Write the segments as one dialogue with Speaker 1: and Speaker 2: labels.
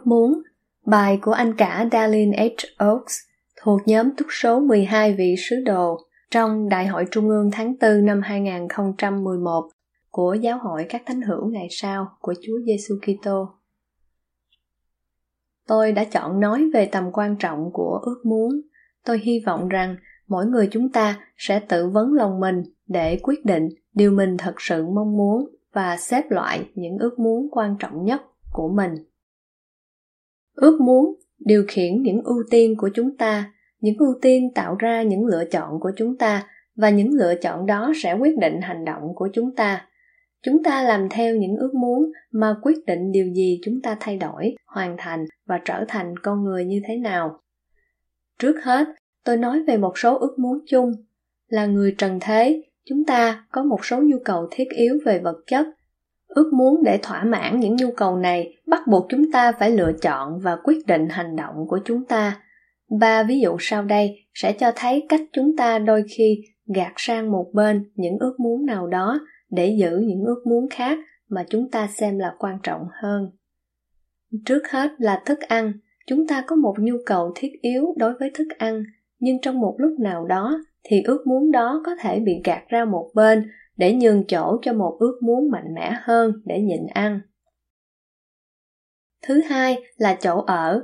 Speaker 1: Ước muốn, Bài của anh cả Darlene H. Oaks thuộc nhóm túc số 12 vị sứ đồ trong Đại hội Trung ương tháng 4 năm 2011 của Giáo hội các thánh hữu ngày sau của Chúa Giêsu Kitô. Tôi đã chọn nói về tầm quan trọng của ước muốn. Tôi hy vọng rằng mỗi người chúng ta sẽ tự vấn lòng mình để quyết định điều mình thật sự mong muốn và xếp loại những ước muốn quan trọng nhất của mình ước muốn điều khiển những ưu tiên của chúng ta, những ưu tiên tạo ra những lựa chọn của chúng ta, và những lựa chọn đó sẽ quyết định hành động của chúng ta. Chúng ta làm theo những ước muốn mà quyết định điều gì chúng ta thay đổi, hoàn thành và trở thành con người như thế nào. Trước hết, tôi nói về một số ước muốn chung. Là người trần thế, chúng ta có một số nhu cầu thiết yếu về vật chất ước muốn để thỏa mãn những nhu cầu này, bắt buộc chúng ta phải lựa chọn và quyết định hành động của chúng ta. Ba ví dụ sau đây sẽ cho thấy cách chúng ta đôi khi gạt sang một bên những ước muốn nào đó để giữ những ước muốn khác mà chúng ta xem là quan trọng hơn. Trước hết là thức ăn. Chúng ta có một nhu cầu thiết yếu đối với thức ăn, nhưng trong một lúc nào đó thì ước muốn đó có thể bị gạt ra một bên để nhường chỗ cho một ước muốn mạnh mẽ hơn để nhịn ăn. Thứ hai là chỗ ở.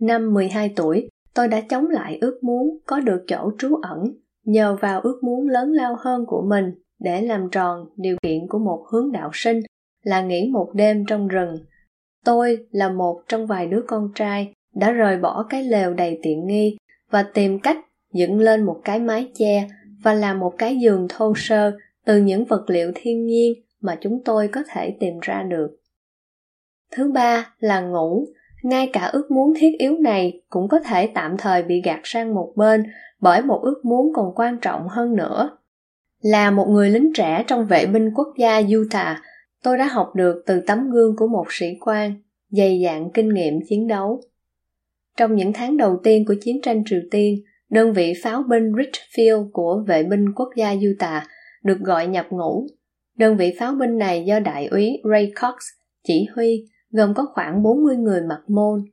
Speaker 1: Năm 12 tuổi, tôi đã chống lại ước muốn có được chỗ trú ẩn nhờ vào ước muốn lớn lao hơn của mình để làm tròn điều kiện của một hướng đạo sinh là nghỉ một đêm trong rừng. Tôi là một trong vài đứa con trai đã rời bỏ cái lều đầy tiện nghi và tìm cách dựng lên một cái mái che và làm một cái giường thô sơ từ những vật liệu thiên nhiên mà chúng tôi có thể tìm ra được. Thứ ba là ngủ. Ngay cả ước muốn thiết yếu này cũng có thể tạm thời bị gạt sang một bên bởi một ước muốn còn quan trọng hơn nữa. Là một người lính trẻ trong vệ binh quốc gia utah, tôi đã học được từ tấm gương của một sĩ quan, dày dạn kinh nghiệm chiến đấu. Trong những tháng đầu tiên của chiến tranh triều tiên, đơn vị pháo binh richfield của vệ binh quốc gia utah được gọi nhập ngũ. Đơn vị pháo binh này do đại úy Ray Cox chỉ huy, gồm có khoảng 40 người mặc môn.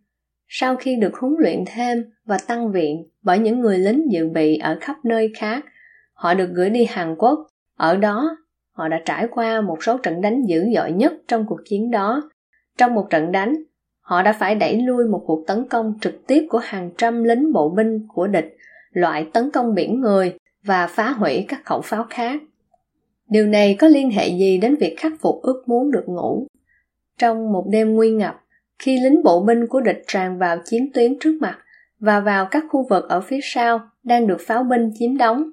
Speaker 1: Sau khi được huấn luyện thêm và tăng viện bởi những người lính dự bị ở khắp nơi khác, họ được gửi đi Hàn Quốc. Ở đó, họ đã trải qua một số trận đánh dữ dội nhất trong cuộc chiến đó. Trong một trận đánh, họ đã phải đẩy lui một cuộc tấn công trực tiếp của hàng trăm lính bộ binh của địch, loại tấn công biển người và phá hủy các khẩu pháo khác điều này có liên hệ gì đến việc khắc phục ước muốn được ngủ? Trong một đêm nguy ngập, khi lính bộ binh của địch tràn vào chiến tuyến trước mặt và vào các khu vực ở phía sau đang được pháo binh chiếm đóng,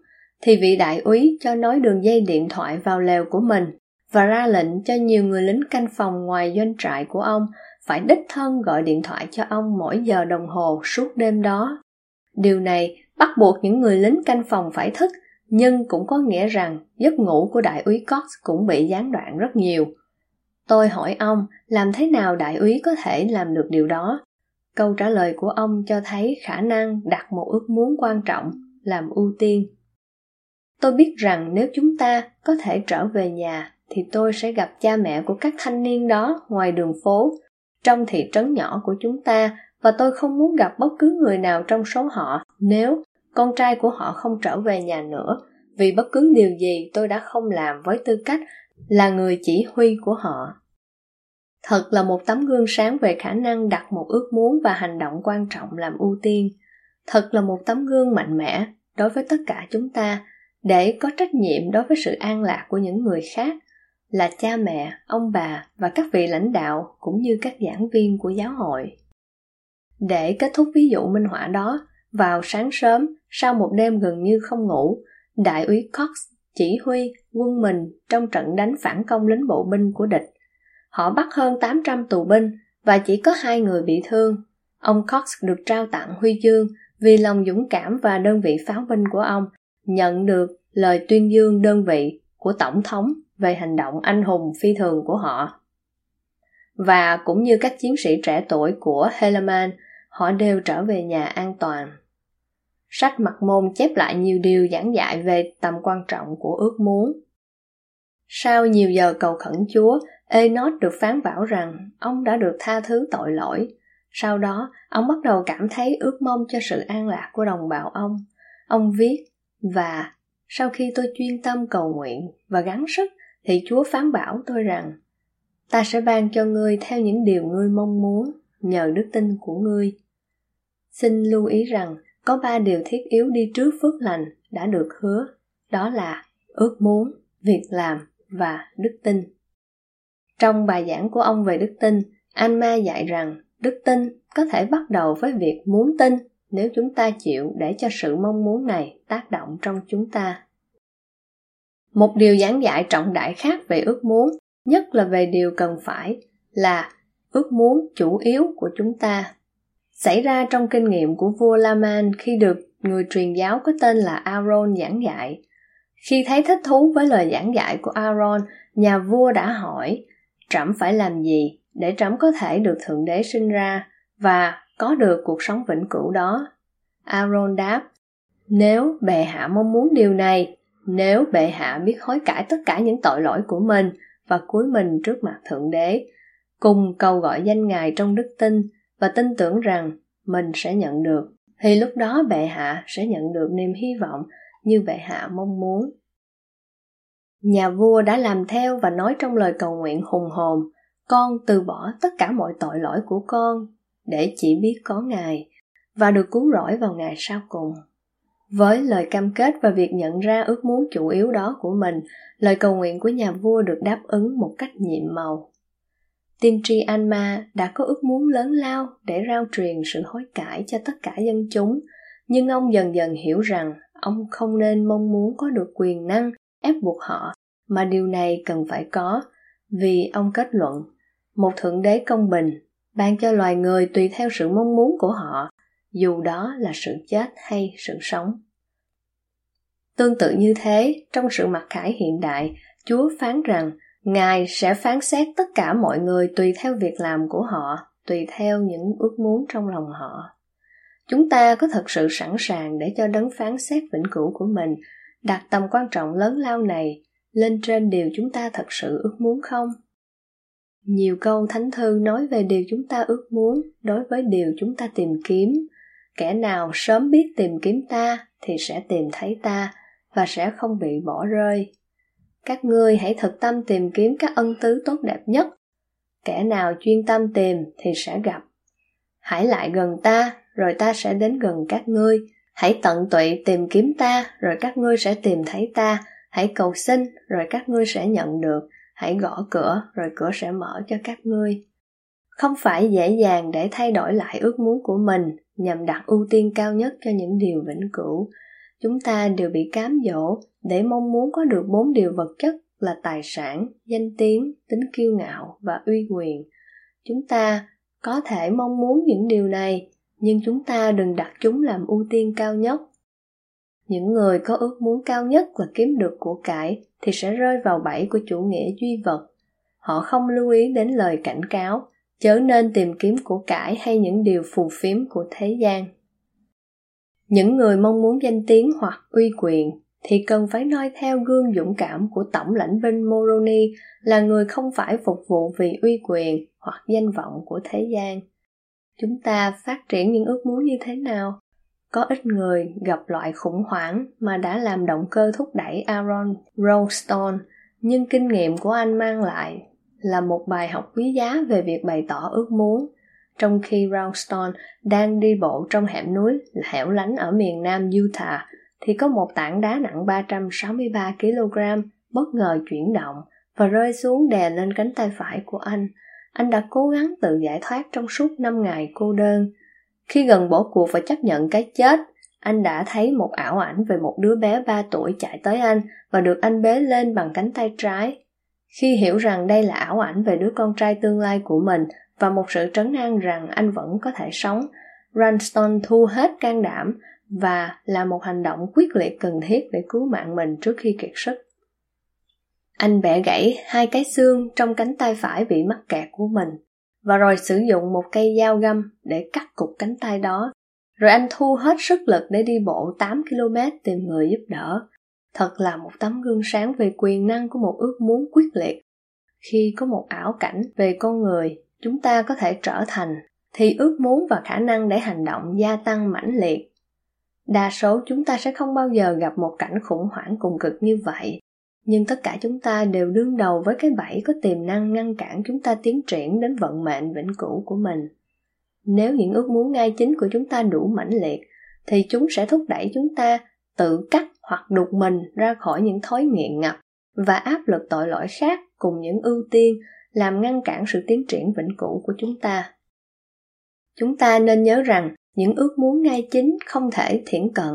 Speaker 1: thì vị đại úy cho nối đường dây điện thoại vào lều của mình và ra lệnh cho nhiều người lính canh phòng ngoài doanh trại của ông phải đích thân gọi điện thoại cho ông mỗi giờ đồng hồ suốt đêm đó. Điều này bắt buộc những người lính canh phòng phải thức nhưng cũng có nghĩa rằng giấc ngủ của đại úy Cox cũng bị gián đoạn rất nhiều. Tôi hỏi ông làm thế nào đại úy có thể làm được điều đó? Câu trả lời của ông cho thấy khả năng đặt một ước muốn quan trọng làm ưu tiên. Tôi biết rằng nếu chúng ta có thể trở về nhà thì tôi sẽ gặp cha mẹ của các thanh niên đó ngoài đường phố, trong thị trấn nhỏ của chúng ta và tôi không muốn gặp bất cứ người nào trong số họ nếu con trai của họ không trở về nhà nữa. Vì bất cứ điều gì tôi đã không làm với tư cách là người chỉ huy của họ. Thật là một tấm gương sáng về khả năng đặt một ước muốn và hành động quan trọng làm ưu tiên. Thật là một tấm gương mạnh mẽ đối với tất cả chúng ta để có trách nhiệm đối với sự an lạc của những người khác, là cha mẹ, ông bà và các vị lãnh đạo cũng như các giảng viên của giáo hội. Để kết thúc ví dụ minh họa đó, vào sáng sớm sau một đêm gần như không ngủ đại úy cox chỉ huy quân mình trong trận đánh phản công lính bộ binh của địch. Họ bắt hơn 800 tù binh và chỉ có hai người bị thương. Ông Cox được trao tặng huy chương vì lòng dũng cảm và đơn vị pháo binh của ông nhận được lời tuyên dương đơn vị của tổng thống về hành động anh hùng phi thường của họ. Và cũng như các chiến sĩ trẻ tuổi của Helaman, họ đều trở về nhà an toàn. Sách mặt môn chép lại nhiều điều giảng dạy về tầm quan trọng của ước muốn. Sau nhiều giờ cầu khẩn Chúa, Enoch được phán bảo rằng ông đã được tha thứ tội lỗi. Sau đó, ông bắt đầu cảm thấy ước mong cho sự an lạc của đồng bào ông. Ông viết, và sau khi tôi chuyên tâm cầu nguyện và gắng sức, thì Chúa phán bảo tôi rằng, ta sẽ ban cho ngươi theo những điều ngươi mong muốn, nhờ đức tin của ngươi. Xin lưu ý rằng, có ba điều thiết yếu đi trước phước lành đã được hứa, đó là ước muốn, việc làm và đức tin. Trong bài giảng của ông về đức tin, anh ma dạy rằng đức tin có thể bắt đầu với việc muốn tin nếu chúng ta chịu để cho sự mong muốn này tác động trong chúng ta. Một điều giảng dạy trọng đại khác về ước muốn, nhất là về điều cần phải, là ước muốn chủ yếu của chúng ta. Xảy ra trong kinh nghiệm của vua Laman khi được người truyền giáo có tên là Aaron giảng dạy. Khi thấy thích thú với lời giảng dạy của Aaron, nhà vua đã hỏi trẫm phải làm gì để trẫm có thể được thượng đế sinh ra và có được cuộc sống vĩnh cửu đó aaron đáp nếu bệ hạ mong muốn điều này nếu bệ hạ biết hối cải tất cả những tội lỗi của mình và cúi mình trước mặt thượng đế cùng cầu gọi danh ngài trong đức tin và tin tưởng rằng mình sẽ nhận được. Thì lúc đó bệ hạ sẽ nhận được niềm hy vọng như bệ hạ mong muốn. Nhà vua đã làm theo và nói trong lời cầu nguyện hùng hồn, con từ bỏ tất cả mọi tội lỗi của con để chỉ biết có ngài và được cứu rỗi vào ngày sau cùng. Với lời cam kết và việc nhận ra ước muốn chủ yếu đó của mình, lời cầu nguyện của nhà vua được đáp ứng một cách nhiệm màu tiên tri anma đã có ước muốn lớn lao để rao truyền sự hối cải cho tất cả dân chúng. Nhưng ông dần dần hiểu rằng ông không nên mong muốn có được quyền năng ép buộc họ, mà điều này cần phải có. Vì ông kết luận, một thượng đế công bình ban cho loài người tùy theo sự mong muốn của họ, dù đó là sự chết hay sự sống. Tương tự như thế, trong sự mặc khải hiện đại, chúa phán rằng ngài sẽ phán xét tất cả mọi người tùy theo việc làm của họ, tùy theo những ước muốn trong lòng họ. Chúng ta có thật sự sẵn sàng để cho đấng phán xét vĩnh cửu của mình đặt tầm quan trọng lớn lao này lên trên điều chúng ta thật sự ước muốn không? Nhiều câu thánh thư nói về điều chúng ta ước muốn đối với điều chúng ta tìm kiếm. Kẻ nào sớm biết tìm kiếm ta thì sẽ tìm thấy ta và sẽ không bị bỏ rơi các ngươi hãy thực tâm tìm kiếm các ân tứ tốt đẹp nhất. Kẻ nào chuyên tâm tìm thì sẽ gặp. Hãy lại gần ta, rồi ta sẽ đến gần các ngươi. Hãy tận tụy tìm kiếm ta, rồi các ngươi sẽ tìm thấy ta. Hãy cầu xin, rồi các ngươi sẽ nhận được. Hãy gõ cửa, rồi cửa sẽ mở cho các ngươi. Không phải dễ dàng để thay đổi lại ước muốn của mình, nhằm đặt ưu tiên cao nhất cho những điều vĩnh cửu chúng ta đều bị cám dỗ để mong muốn có được bốn điều vật chất là tài sản, danh tiếng, tính kiêu ngạo và uy quyền. Chúng ta có thể mong muốn những điều này, nhưng chúng ta đừng đặt chúng làm ưu tiên cao nhất. Những người có ước muốn cao nhất là kiếm được của cải thì sẽ rơi vào bẫy của chủ nghĩa duy vật. Họ không lưu ý đến lời cảnh cáo, chớ nên tìm kiếm của cải hay những điều phù phiếm của thế gian những người mong muốn danh tiếng hoặc uy quyền thì cần phải noi theo gương dũng cảm của tổng lãnh binh Moroni là người không phải phục vụ vì uy quyền hoặc danh vọng của thế gian. Chúng ta phát triển những ước muốn như thế nào? Có ít người gặp loại khủng hoảng mà đã làm động cơ thúc đẩy Aaron Rollstone, nhưng kinh nghiệm của anh mang lại là một bài học quý giá về việc bày tỏ ước muốn. Trong khi Rowstone đang đi bộ trong hẻm núi hẻo lánh ở miền nam Utah, thì có một tảng đá nặng 363 kg bất ngờ chuyển động và rơi xuống đè lên cánh tay phải của anh. Anh đã cố gắng tự giải thoát trong suốt 5 ngày cô đơn, khi gần bỏ cuộc và chấp nhận cái chết, anh đã thấy một ảo ảnh về một đứa bé 3 tuổi chạy tới anh và được anh bế lên bằng cánh tay trái. Khi hiểu rằng đây là ảo ảnh về đứa con trai tương lai của mình và một sự trấn an rằng anh vẫn có thể sống, Ranston thu hết can đảm và là một hành động quyết liệt cần thiết để cứu mạng mình trước khi kiệt sức. Anh bẻ gãy hai cái xương trong cánh tay phải bị mắc kẹt của mình và rồi sử dụng một cây dao găm để cắt cục cánh tay đó. Rồi anh thu hết sức lực để đi bộ 8 km tìm người giúp đỡ. Thật là một tấm gương sáng về quyền năng của một ước muốn quyết liệt. Khi có một ảo cảnh về con người, chúng ta có thể trở thành thì ước muốn và khả năng để hành động gia tăng mãnh liệt. Đa số chúng ta sẽ không bao giờ gặp một cảnh khủng hoảng cùng cực như vậy, nhưng tất cả chúng ta đều đương đầu với cái bẫy có tiềm năng ngăn cản chúng ta tiến triển đến vận mệnh vĩnh cửu của mình nếu những ước muốn ngay chính của chúng ta đủ mãnh liệt thì chúng sẽ thúc đẩy chúng ta tự cắt hoặc đục mình ra khỏi những thói nghiện ngập và áp lực tội lỗi khác cùng những ưu tiên làm ngăn cản sự tiến triển vĩnh cửu của chúng ta. Chúng ta nên nhớ rằng những ước muốn ngay chính không thể thiển cận,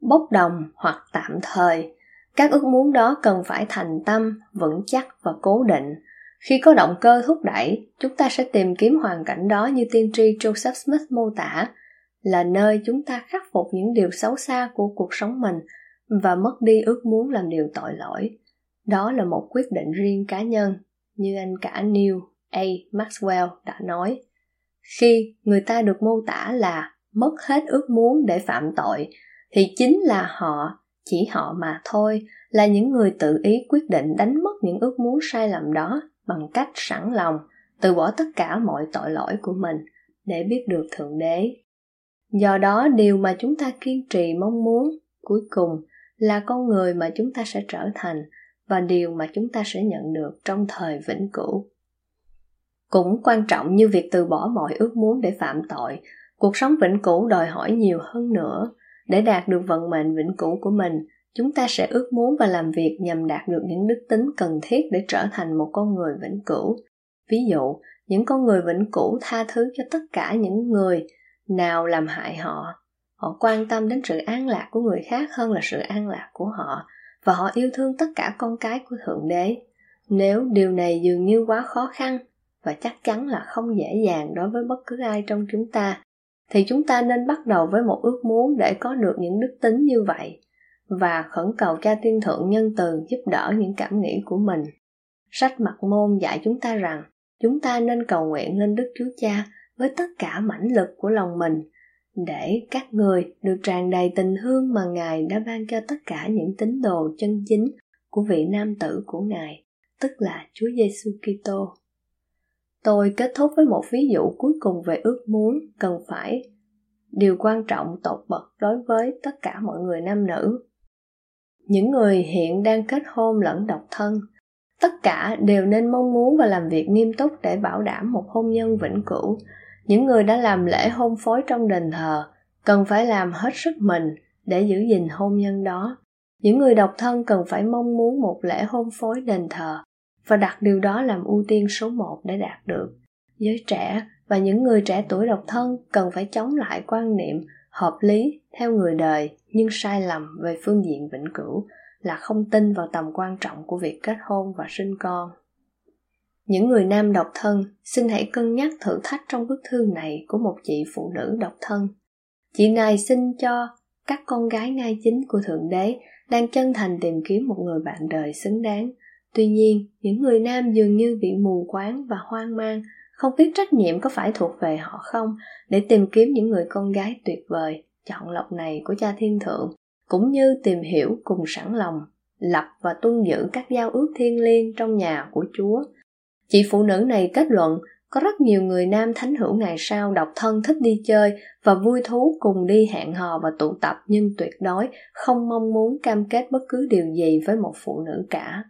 Speaker 1: bốc đồng hoặc tạm thời. Các ước muốn đó cần phải thành tâm, vững chắc và cố định. Khi có động cơ thúc đẩy, chúng ta sẽ tìm kiếm hoàn cảnh đó như tiên tri joseph smith mô tả, là nơi chúng ta khắc phục những điều xấu xa của cuộc sống mình và mất đi ước muốn làm điều tội lỗi. Đó là một quyết định riêng cá nhân như anh cả Neil A. Maxwell đã nói khi người ta được mô tả là mất hết ước muốn để phạm tội, thì chính là họ, chỉ họ mà thôi, là những người tự ý quyết định đánh mất những ước muốn sai lầm đó bằng cách sẵn lòng từ bỏ tất cả mọi tội lỗi của mình để biết được thượng đế do đó, điều mà chúng ta kiên trì mong muốn cuối cùng là con người mà chúng ta sẽ trở thành và điều mà chúng ta sẽ nhận được trong thời vĩnh cửu. Cũng quan trọng như việc từ bỏ mọi ước muốn để phạm tội, cuộc sống vĩnh cửu đòi hỏi nhiều hơn nữa. Để đạt được vận mệnh vĩnh cửu của mình, chúng ta sẽ ước muốn và làm việc nhằm đạt được những đức tính cần thiết để trở thành một con người vĩnh cửu. Ví dụ, những con người vĩnh cửu tha thứ cho tất cả những người nào làm hại họ. Họ quan tâm đến sự an lạc của người khác hơn là sự an lạc của họ và họ yêu thương tất cả con cái của thượng đế nếu điều này dường như quá khó khăn và chắc chắn là không dễ dàng đối với bất cứ ai trong chúng ta, thì chúng ta nên bắt đầu với một ước muốn để có được những đức tính như vậy và khẩn cầu cha tiên thượng nhân từ giúp đỡ những cảm nghĩ của mình. Sách mặt môn dạy chúng ta rằng, chúng ta nên cầu nguyện lên Đức Chúa Cha với tất cả mãnh lực của lòng mình để các người được tràn đầy tình thương mà Ngài đã ban cho tất cả những tín đồ chân chính của vị nam tử của Ngài, tức là Chúa Giêsu Kitô. Tôi kết thúc với một ví dụ cuối cùng về ước muốn cần phải. Điều quan trọng tột bậc đối với tất cả mọi người nam nữ. Những người hiện đang kết hôn lẫn độc thân tất cả đều nên mong muốn và làm việc nghiêm túc để bảo đảm một hôn nhân vĩnh cửu những người đã làm lễ hôn phối trong đền thờ cần phải làm hết sức mình để giữ gìn hôn nhân đó. Những người độc thân cần phải mong muốn một lễ hôn phối đền thờ và đặt điều đó làm ưu tiên số một để đạt được. Giới trẻ và những người trẻ tuổi độc thân cần phải chống lại quan niệm hợp lý theo người đời nhưng sai lầm về phương diện vĩnh cửu là không tin vào tầm quan trọng của việc kết hôn và sinh con những người nam độc thân, xin hãy cân nhắc thử thách trong bức thư này của một chị phụ nữ độc thân. Chị này xin cho các con gái ngai chính của thượng đế đang chân thành tìm kiếm một người bạn đời xứng đáng. Tuy nhiên, những người nam dường như bị mù quáng và hoang mang, không biết trách nhiệm có phải thuộc về họ không để tìm kiếm những người con gái tuyệt vời, chọn lọc này của cha thiên thượng, cũng như tìm hiểu cùng sẵn lòng, lập và tuân giữ các giao ước thiêng liêng trong nhà của chúa chị phụ nữ này kết luận, có rất nhiều người nam thánh hữu ngày sau độc thân thích đi chơi và vui thú cùng đi hẹn hò và tụ tập nhưng tuyệt đối không mong muốn cam kết bất cứ điều gì với một phụ nữ cả.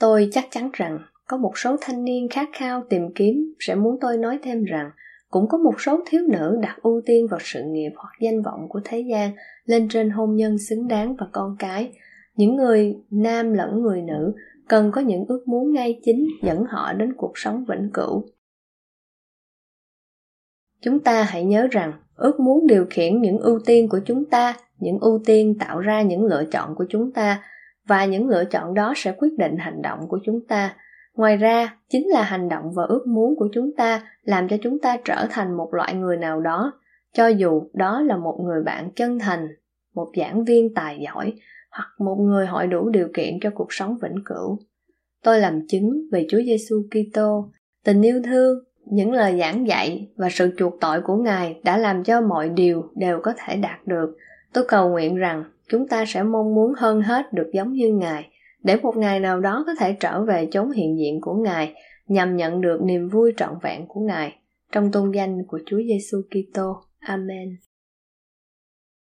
Speaker 1: Tôi chắc chắn rằng có một số thanh niên khát khao tìm kiếm sẽ muốn tôi nói thêm rằng cũng có một số thiếu nữ đặt ưu tiên vào sự nghiệp hoặc danh vọng của thế gian lên trên hôn nhân xứng đáng và con cái. Những người nam lẫn người nữ cần có những ước muốn ngay chính dẫn họ đến cuộc sống vĩnh cửu. Chúng ta hãy nhớ rằng, ước muốn điều khiển những ưu tiên của chúng ta, những ưu tiên tạo ra những lựa chọn của chúng ta, và những lựa chọn đó sẽ quyết định hành động của chúng ta. Ngoài ra, chính là hành động và ước muốn của chúng ta làm cho chúng ta trở thành một loại người nào đó, cho dù đó là một người bạn chân thành một giảng viên tài giỏi hoặc một người hội đủ điều kiện cho cuộc sống vĩnh cửu tôi làm chứng về Chúa Giêsu Kitô, tình yêu thương, những lời giảng dạy và sự chuộc tội của Ngài đã làm cho mọi điều đều có thể đạt được. Tôi cầu nguyện rằng chúng ta sẽ mong muốn hơn hết được giống như Ngài, để một ngày nào đó có thể trở về chốn hiện diện của Ngài nhằm nhận được niềm vui trọn vẹn của Ngài trong tôn danh của Chúa Giêsu Kitô. Amen.